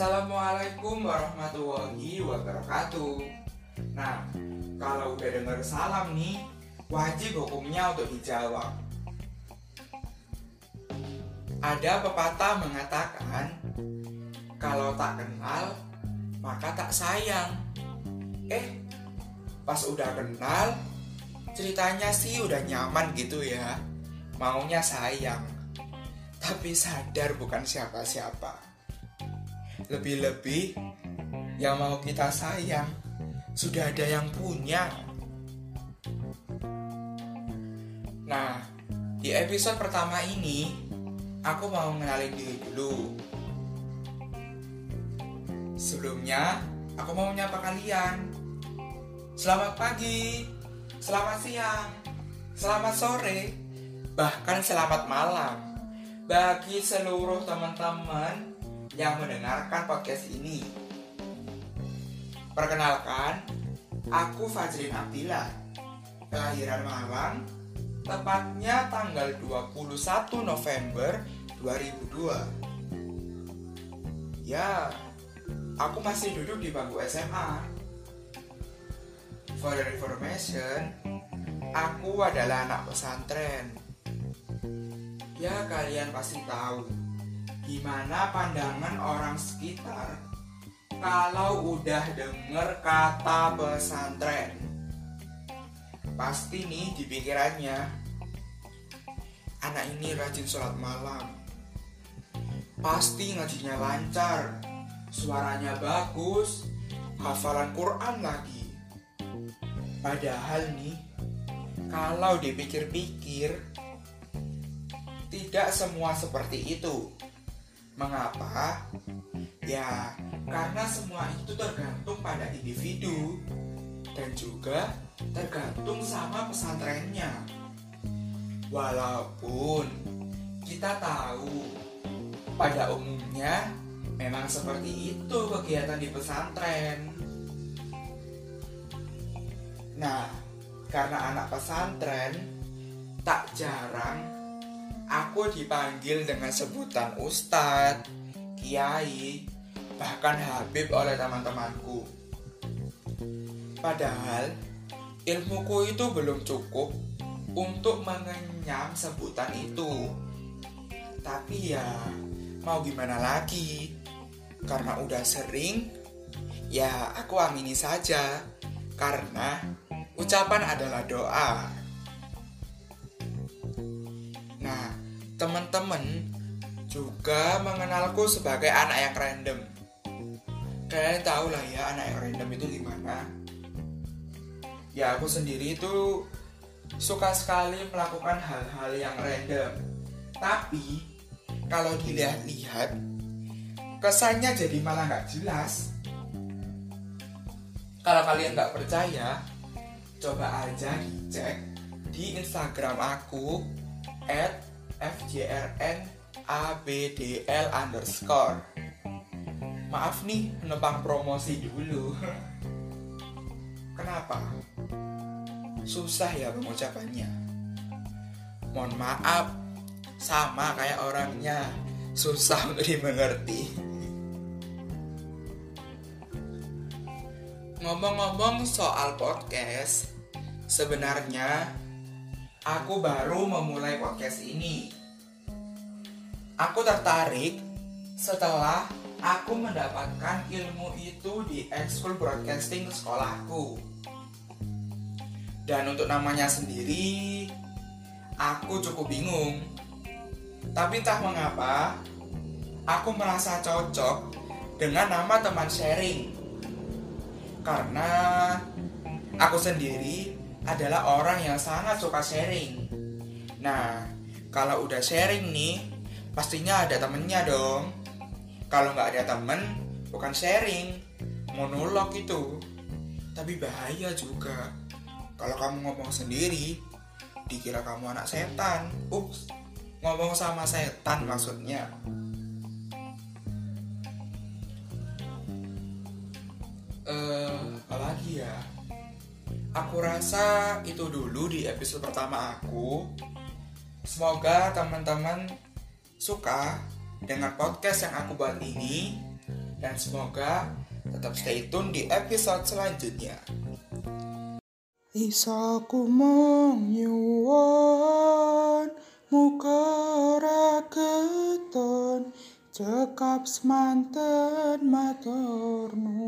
Assalamualaikum warahmatullahi wabarakatuh. Nah, kalau udah dengar salam nih, wajib hukumnya untuk dijawab. Ada pepatah mengatakan, kalau tak kenal, maka tak sayang. Eh, pas udah kenal, ceritanya sih udah nyaman gitu ya. Maunya sayang, tapi sadar bukan siapa-siapa. Lebih-lebih, yang mau kita sayang, sudah ada yang punya. Nah, di episode pertama ini, aku mau mengenalin diri dulu. Sebelumnya, aku mau menyapa kalian. Selamat pagi, selamat siang, selamat sore, bahkan selamat malam bagi seluruh teman-teman yang mendengarkan podcast ini. Perkenalkan, aku Fajrin Abdillah, kelahiran Malang, tepatnya tanggal 21 November 2002. Ya, aku masih duduk di bangku SMA. For your information, aku adalah anak pesantren. Ya, kalian pasti tahu gimana pandangan orang sekitar kalau udah denger kata pesantren. Pasti nih di pikirannya, anak ini rajin sholat malam. Pasti ngajinya lancar, suaranya bagus, hafalan Quran lagi. Padahal nih, kalau dipikir-pikir, tidak semua seperti itu. Mengapa? Ya, karena semua itu tergantung pada individu dan juga tergantung sama pesantrennya. Walaupun kita tahu pada umumnya memang seperti itu kegiatan di pesantren. Nah, karena anak pesantren tak jarang aku dipanggil dengan sebutan ustadz, kiai, bahkan habib oleh teman-temanku. Padahal ilmuku itu belum cukup untuk mengenyam sebutan itu. Tapi ya mau gimana lagi? Karena udah sering, ya aku amini saja. Karena ucapan adalah doa. Teman-teman juga mengenalku sebagai anak yang random. Kalian tahu lah ya anak yang random itu gimana? Ya aku sendiri itu suka sekali melakukan hal-hal yang random. Tapi kalau dilihat-lihat kesannya jadi malah nggak jelas. Kalau kalian nggak percaya, coba aja dicek di Instagram aku at fjrnabdl underscore. Maaf nih, numpang promosi dulu. Kenapa? Susah ya pengucapannya. Mohon maaf Sama kayak orangnya. Susah untuk dimengerti. Ngomong-ngomong soal podcast Sebenarnya aku baru memulai podcast ini. Aku tertarik setelah aku mendapatkan ilmu itu di ekskul broadcasting sekolahku. Dan untuk namanya sendiri, aku cukup bingung. Tapi entah mengapa, aku merasa cocok dengan nama teman sharing. Karena aku sendiri adalah orang yang sangat suka sharing. Nah, kalau udah sharing nih, pastinya ada temennya dong. Kalau nggak ada temen, bukan sharing, monolog itu. Tapi bahaya juga. Kalau kamu ngomong sendiri, dikira kamu anak setan. Ups, ngomong sama setan maksudnya. Eh, uh, apalagi ya? Aku rasa itu dulu di episode pertama aku. Semoga teman-teman suka dengan podcast yang aku buat ini Dan semoga tetap stay tune di episode selanjutnya. Isaku mong nyuwun muka raketon cekap semanten matur nuwun